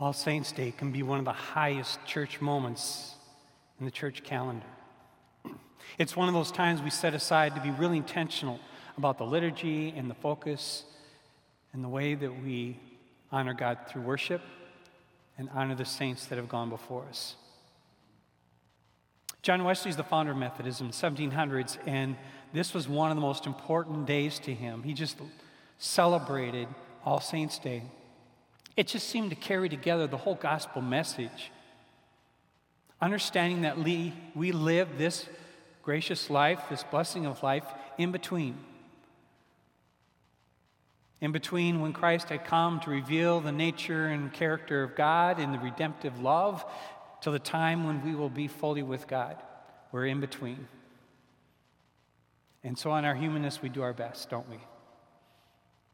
All Saints' Day can be one of the highest church moments in the church calendar. It's one of those times we set aside to be really intentional about the liturgy and the focus and the way that we honor God through worship and honor the saints that have gone before us. John Wesley is the founder of Methodism, 1700s, and this was one of the most important days to him. He just celebrated All Saints' Day. It just seemed to carry together the whole gospel message. Understanding that we, live this gracious life, this blessing of life, in between. In between when Christ had come to reveal the nature and character of God in the redemptive love, till the time when we will be fully with God. We're in between. And so, on our humanness, we do our best, don't we?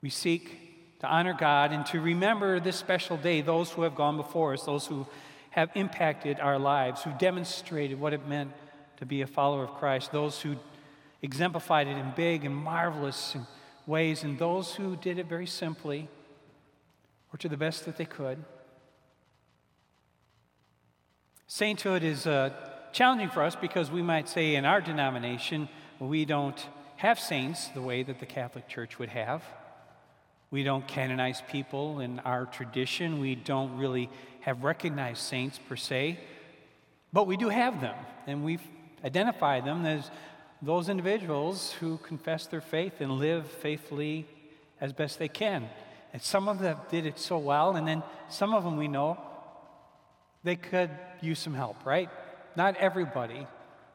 We seek to honor God and to remember this special day, those who have gone before us, those who have impacted our lives, who demonstrated what it meant to be a follower of Christ, those who exemplified it in big and marvelous ways, and those who did it very simply or to the best that they could. Sainthood is uh, challenging for us because we might say in our denomination, we don't have saints the way that the Catholic Church would have. We don't canonize people in our tradition. We don't really have recognized saints per se. But we do have them, and we've identified them as those individuals who confess their faith and live faithfully as best they can. And some of them did it so well, and then some of them we know they could use some help, right? Not everybody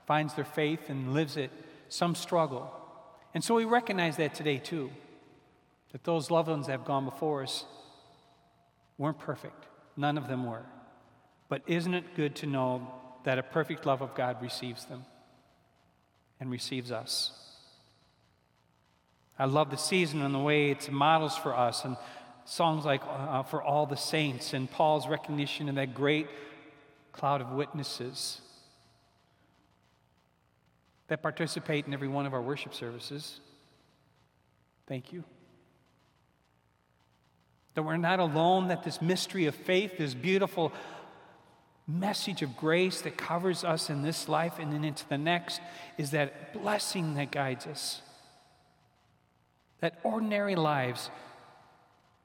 finds their faith and lives it, some struggle. And so we recognize that today too, that those loved ones that have gone before us weren't perfect. None of them were. But isn't it good to know that a perfect love of God receives them and receives us? I love the season and the way it's models for us and songs like uh, For All the Saints and Paul's recognition of that great cloud of witnesses that participate in every one of our worship services. Thank you. That we're not alone, that this mystery of faith, this beautiful message of grace that covers us in this life and then into the next, is that blessing that guides us. That ordinary lives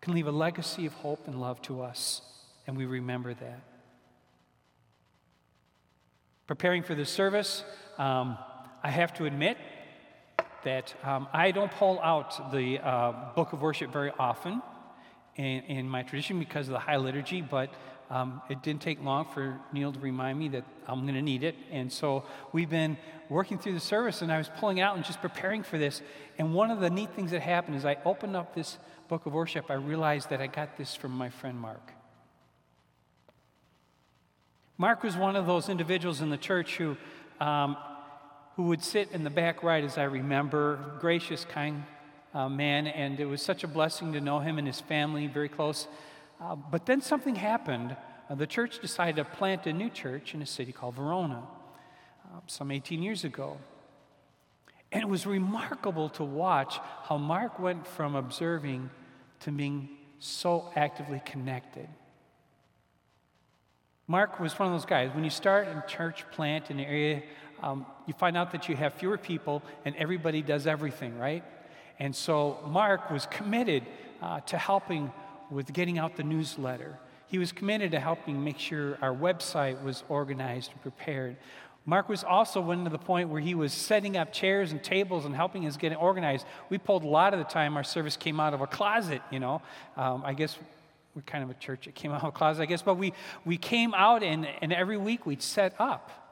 can leave a legacy of hope and love to us, and we remember that. Preparing for this service, um, I have to admit that um, I don't pull out the uh, book of worship very often in, in, my tradition because of the high liturgy, but um, it didn't take long for Neil to remind me that I'm going to need it. And so we've been working through the service, and I was pulling out and just preparing for this. And one of the neat things that happened is I opened up this book of worship, I realized that I got this from my friend Mark. Mark was one of those individuals in the church who, um, who would sit in the back right, as I remember, gracious, kind uh, man, and it was such a blessing to know him and his family very close. Uh, but then something happened. Uh, the church decided to plant a new church in a city called Verona uh, some 18 years ago. And it was remarkable to watch how Mark went from observing to being so actively connected. Mark was one of those guys. When you start a church plant in an area, um, you find out that you have fewer people and everybody does everything, right? And so Mark was committed uh, to helping with getting out the newsletter. He was committed to helping make sure our website was organized and prepared. Mark was also went to the point where he was setting up chairs and tables and helping us get it organized. We pulled a lot of the time our service came out of a closet, you know. Um, I guess we're kind of a church that came out of a closet, I guess, but we, we came out and, and every week we'd set up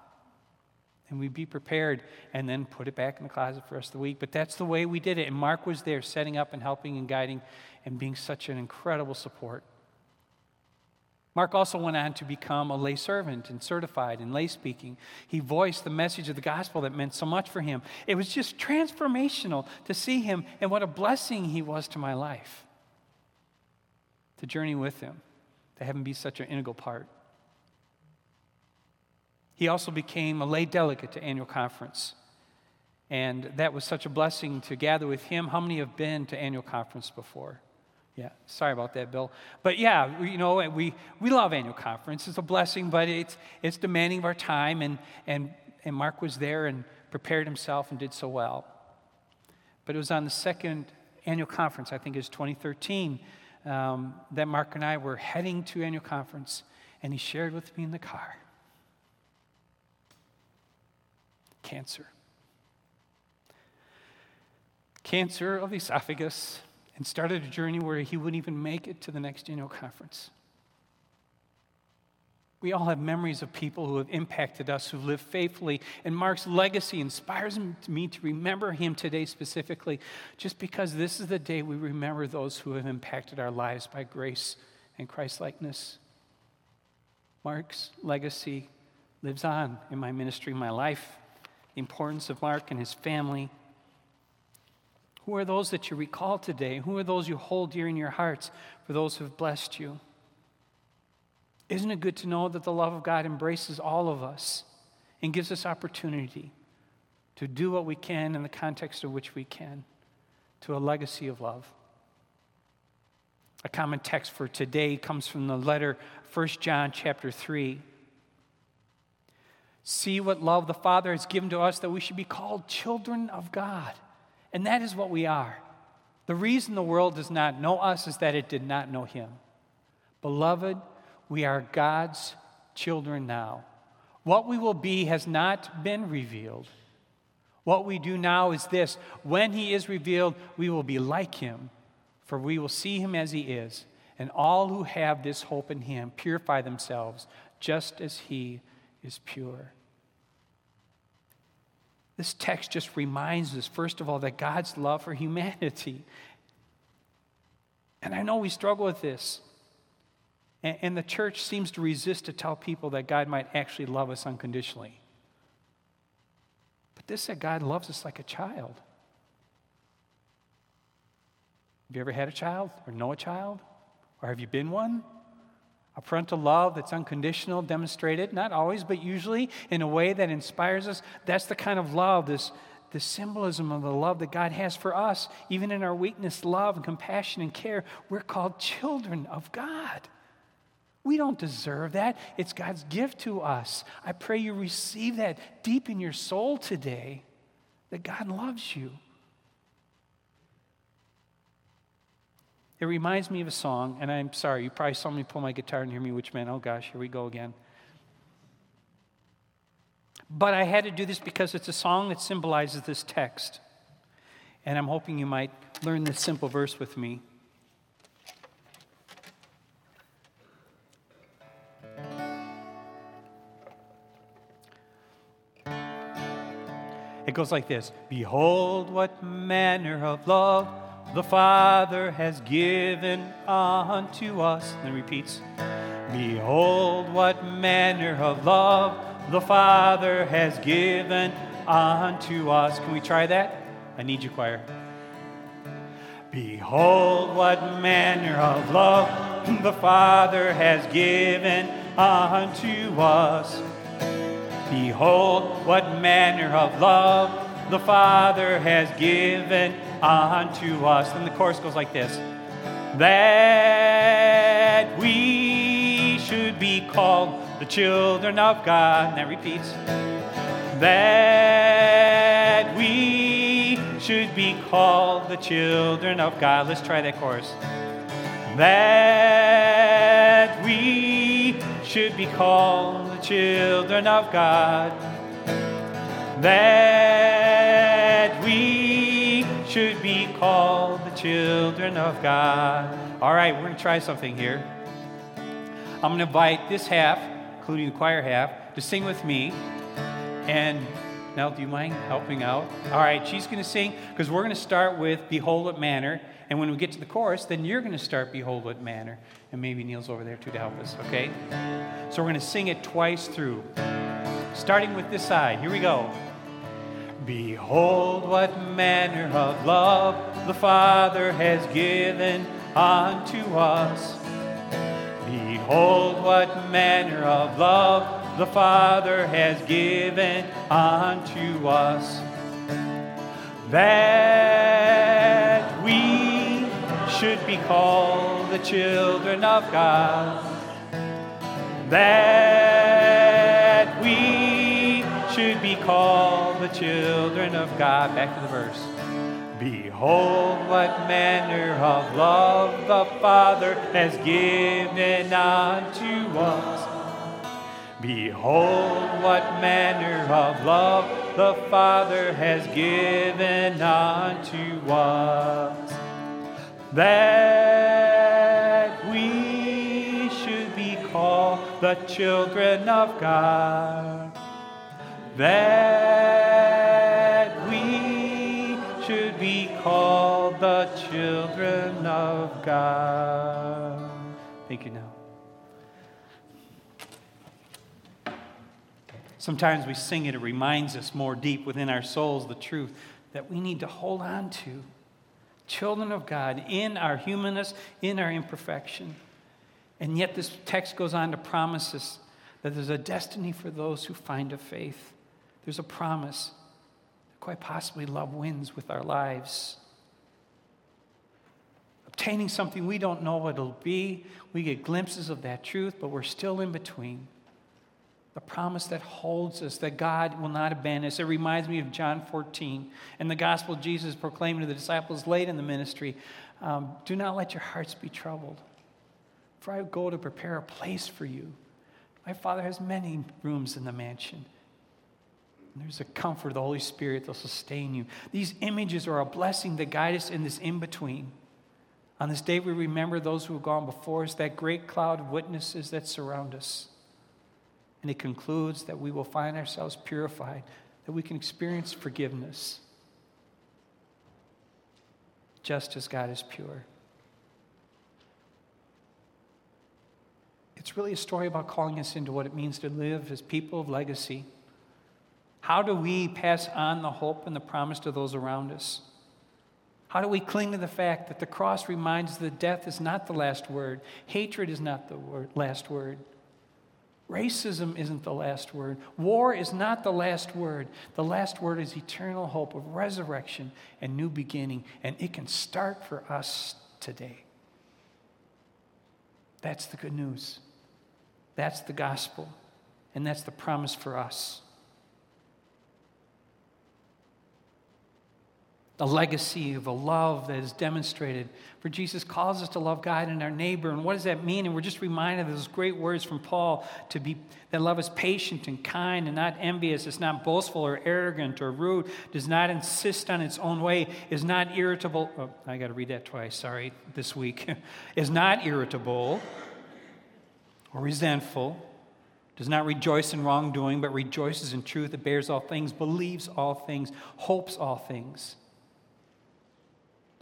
and we'd be prepared and then put it back in the closet for the rest of the week. But that's the way we did it. And Mark was there setting up and helping and guiding and being such an incredible support. Mark also went on to become a lay servant and certified in lay speaking. He voiced the message of the gospel that meant so much for him. It was just transformational to see him and what a blessing he was to my life. To journey with him, to have him be such an integral part. He also became a lay delegate to annual conference. And that was such a blessing to gather with him. How many have been to annual conference before? Yeah, sorry about that, Bill. But yeah, we, you know, we, we love annual conference. It's a blessing, but it's, it's demanding of our time. And, and, and Mark was there and prepared himself and did so well. But it was on the second annual conference, I think it was 2013, um, that Mark and I were heading to annual conference, and he shared with me in the car cancer. Cancer of the esophagus, and started a journey where he wouldn't even make it to the next annual conference. We all have memories of people who have impacted us, who live faithfully, and Mark's legacy inspires me to remember him today specifically, just because this is the day we remember those who have impacted our lives by grace and Christlikeness. Mark's legacy lives on in my ministry, my life, the importance of Mark and his family. Who are those that you recall today? Who are those you hold dear in your hearts for those who have blessed you? Isn't it good to know that the love of God embraces all of us and gives us opportunity to do what we can in the context of which we can to a legacy of love? A common text for today comes from the letter 1 John chapter 3. See what love the Father has given to us that we should be called children of God. And that is what we are. The reason the world does not know us is that it did not know Him. Beloved, we are God's children now. What we will be has not been revealed. What we do now is this when He is revealed, we will be like Him, for we will see Him as He is. And all who have this hope in Him purify themselves just as He is pure. This text just reminds us, first of all, that God's love for humanity. And I know we struggle with this. And, and the church seems to resist to tell people that God might actually love us unconditionally. But this said God loves us like a child. Have you ever had a child or know a child? Or have you been one? A parental love that's unconditional, demonstrated, not always, but usually in a way that inspires us. That's the kind of love, this, this symbolism of the love that God has for us. Even in our weakness, love and compassion and care, we're called children of God. We don't deserve that. It's God's gift to us. I pray you receive that deep in your soul today that God loves you. It reminds me of a song, and I'm sorry, you probably saw me pull my guitar and hear me, which man, oh gosh, here we go again. But I had to do this because it's a song that symbolizes this text. And I'm hoping you might learn this simple verse with me. It goes like this Behold, what manner of love the Father has given unto us. Then repeats Behold, what manner of love the Father has given unto us. Can we try that? I need you, choir. Behold, what manner of love the Father has given unto us. Behold, what manner of love the Father has given Uh-huh, unto us. And the chorus goes like this That we should be called the children of God. And that repeats. That we should be called the children of God. Let's try that chorus. That we should be called the children of God. That children of God. All right, we're going to try something here. I'm going to invite this half, including the choir half, to sing with me. And now, do you mind helping out? All right, she's going to sing because we're going to start with Behold What Manner. And when we get to the chorus, then you're going to start Behold What Manner. And maybe Neil's over there too to help us, okay? So we're going to sing it twice through. Starting with this side. Here we go. Behold what manner of love the Father has given unto us. Behold what manner of love the Father has given unto us. That we should be called the children of God. That be called the children of God. Back to the verse. Behold, what manner of love the Father has given unto us. Behold, what manner of love the Father has given unto us, that we should be called the children of God. That we should be called the children of God. Thank you now. Sometimes we sing it, it reminds us more deep within our souls the truth that we need to hold on to. Children of God, in our humanness, in our imperfection. And yet, this text goes on to promise us that there's a destiny for those who find a faith. There's a promise that quite possibly love wins with our lives. Obtaining something we don't know what it'll be, we get glimpses of that truth, but we're still in between the promise that holds us, that God will not abandon us. It reminds me of John 14 and the gospel Jesus proclaimed to the disciples late in the ministry um, Do not let your hearts be troubled, for I go to prepare a place for you. My Father has many rooms in the mansion. There's a comfort of the Holy Spirit that'll sustain you. These images are a blessing that guide us in this in between. On this day, we remember those who have gone before us, that great cloud of witnesses that surround us. And it concludes that we will find ourselves purified, that we can experience forgiveness, just as God is pure. It's really a story about calling us into what it means to live as people of legacy. How do we pass on the hope and the promise to those around us? How do we cling to the fact that the cross reminds that death is not the last word, hatred is not the word, last word? Racism isn't the last word. War is not the last word. The last word is eternal hope of resurrection and new beginning, and it can start for us today. That's the good news. That's the gospel, and that's the promise for us. The legacy of a love that is demonstrated. For Jesus calls us to love God and our neighbor. And what does that mean? And we're just reminded of those great words from Paul to be that love is patient and kind and not envious. It's not boastful or arrogant or rude, does not insist on its own way, is not irritable. Oh, I got to read that twice, sorry, this week. is not irritable or resentful. Does not rejoice in wrongdoing, but rejoices in truth. It bears all things, believes all things, hopes all things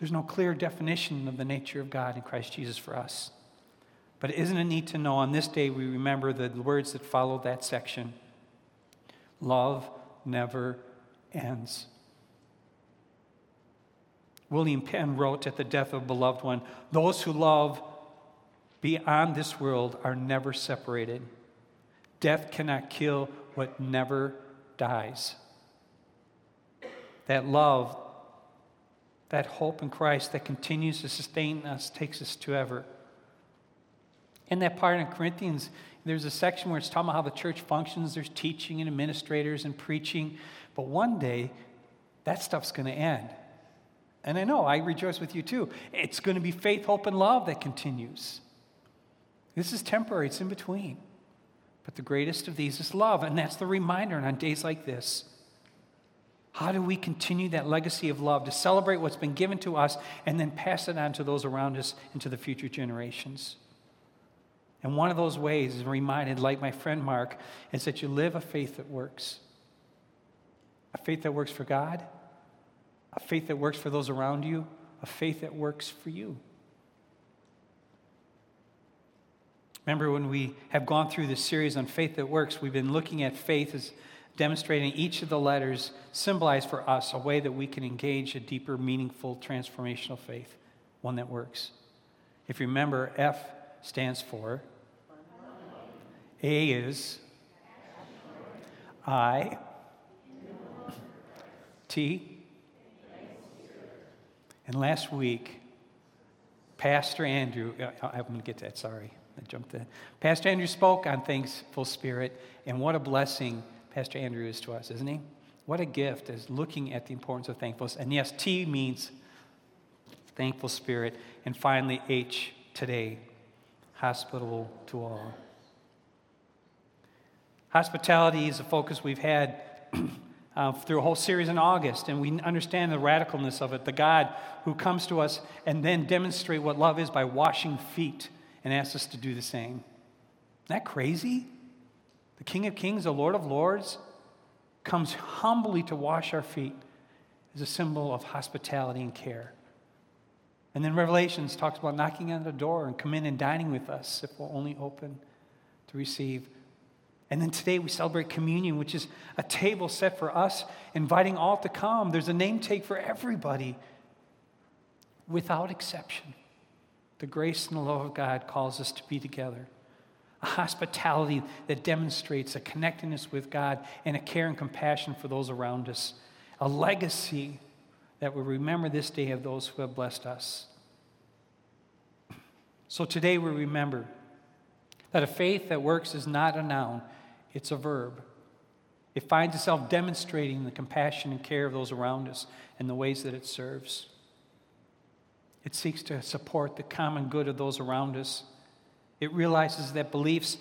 there's no clear definition of the nature of God in Christ Jesus for us. But isn't it neat to know on this day we remember the words that follow that section? Love never ends. William Penn wrote at the death of a beloved one Those who love beyond this world are never separated. Death cannot kill what never dies. That love that hope in Christ that continues to sustain us, takes us to ever. In that part in Corinthians, there's a section where it's talking about how the church functions. There's teaching and administrators and preaching. But one day, that stuff's going to end. And I know, I rejoice with you too. It's going to be faith, hope, and love that continues. This is temporary, it's in between. But the greatest of these is love. And that's the reminder. And on days like this, how do we continue that legacy of love to celebrate what's been given to us and then pass it on to those around us and to the future generations? And one of those ways is reminded, like my friend Mark, is that you live a faith that works. A faith that works for God, a faith that works for those around you, a faith that works for you. Remember when we have gone through this series on faith that works, we've been looking at faith as demonstrating each of the letters symbolize for us a way that we can engage a deeper, meaningful, transformational faith, one that works. If you remember, F stands for A is I, T, and last week, Pastor Andrew, I'm going to get to that, sorry. I jumped in. Pastor Andrew spoke on Thankful Spirit, and what a blessing Pastor Andrew is to us, isn't he? What a gift is looking at the importance of thankfulness. And yes, T means thankful spirit. And finally, H, today, hospitable to all. Hospitality is a focus we've had uh, through a whole series in August, and we understand the radicalness of it. The God who comes to us and then demonstrate what love is by washing feet and asks us to do the same. Isn't that crazy? The King of Kings, the Lord of Lords, comes humbly to wash our feet as a symbol of hospitality and care. And then Revelations talks about knocking on the door and come in and dining with us if we'll only open to receive. And then today we celebrate communion, which is a table set for us, inviting all to come. There's a name take for everybody without exception. The grace and the love of God calls us to be together. A hospitality that demonstrates a connectedness with God and a care and compassion for those around us. A legacy that we remember this day of those who have blessed us. So today we remember that a faith that works is not a noun, it's a verb. It finds itself demonstrating the compassion and care of those around us and the ways that it serves. It seeks to support the common good of those around us. It realizes that beliefs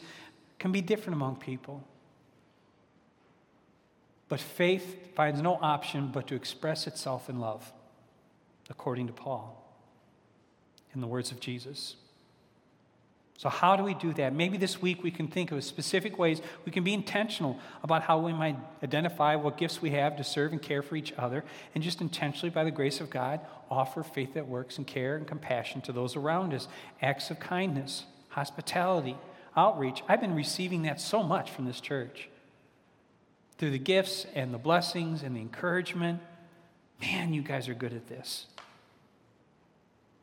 can be different among people. But faith finds no option but to express itself in love, according to Paul, in the words of Jesus. So, how do we do that? Maybe this week we can think of specific ways we can be intentional about how we might identify what gifts we have to serve and care for each other, and just intentionally, by the grace of God, offer faith that works and care and compassion to those around us. Acts of kindness, hospitality, outreach. I've been receiving that so much from this church through the gifts and the blessings and the encouragement. Man, you guys are good at this.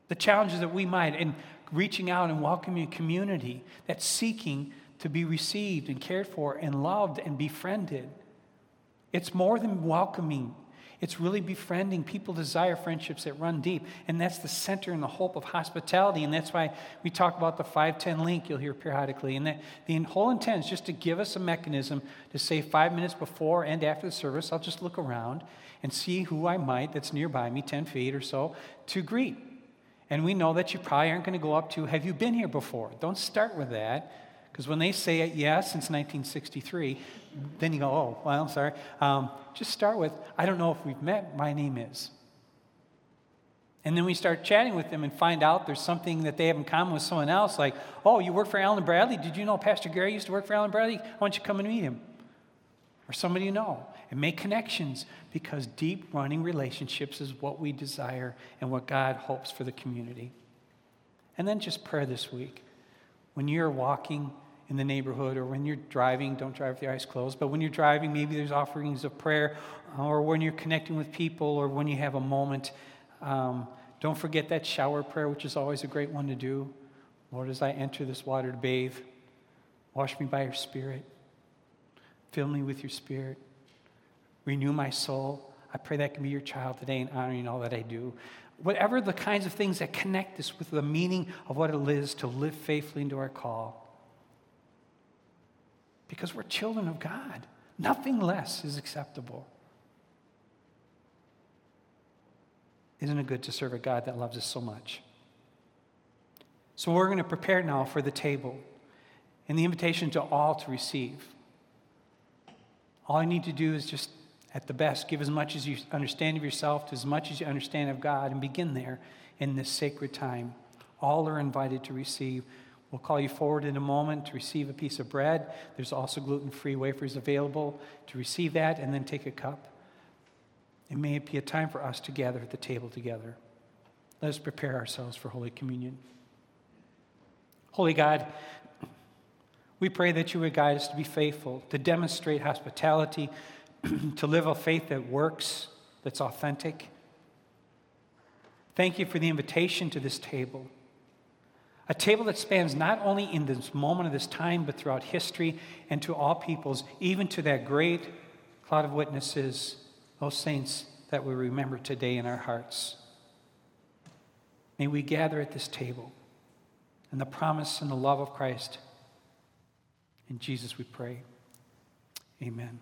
The challenges that we might, in reaching out and welcoming a community that's seeking to be received and cared for and loved and befriended. It's more than welcoming. It's really befriending. People desire friendships that run deep. And that's the center and the hope of hospitality. And that's why we talk about the 510 link you'll hear periodically. And that the whole intent is just to give us a mechanism to say five minutes before and after the service, I'll just look around and see who I might that's nearby me, 10 feet or so, to greet. And we know that you probably aren't going to go up to, Have you been here before? Don't start with that. Because when they say it, yes, since 1963, then you go, Oh, well, sorry. Um, just start with, I don't know if we've met. My name is. And then we start chatting with them and find out there's something that they have in common with someone else, like, oh, you work for Allen-Bradley? Did you know Pastor Gary used to work for Allen-Bradley? Why don't you come and meet him? Or somebody you know and make connections because deep running relationships is what we desire and what God hopes for the community. And then just prayer this week. When you're walking in the neighborhood or when you're driving, don't drive with your eyes closed, but when you're driving, maybe there's offerings of prayer, or when you're connecting with people, or when you have a moment. Um, don't forget that shower prayer, which is always a great one to do. Lord, as I enter this water to bathe, wash me by your Spirit, fill me with your Spirit renew my soul. I pray that can be your child today and honoring all that I do. Whatever the kinds of things that connect us with the meaning of what it is to live faithfully into our call. Because we're children of God. Nothing less is acceptable. Isn't it good to serve a God that loves us so much? So we're going to prepare now for the table and the invitation to all to receive. All I need to do is just at the best, give as much as you understand of yourself to as much as you understand of God and begin there in this sacred time. All are invited to receive. We'll call you forward in a moment to receive a piece of bread. There's also gluten free wafers available to receive that and then take a cup. It may be a time for us to gather at the table together. Let us prepare ourselves for Holy Communion. Holy God, we pray that you would guide us to be faithful, to demonstrate hospitality to live a faith that works, that's authentic. Thank you for the invitation to this table. A table that spans not only in this moment of this time, but throughout history and to all peoples, even to that great cloud of witnesses, those saints that we remember today in our hearts. May we gather at this table in the promise and the love of Christ. In Jesus we pray. Amen.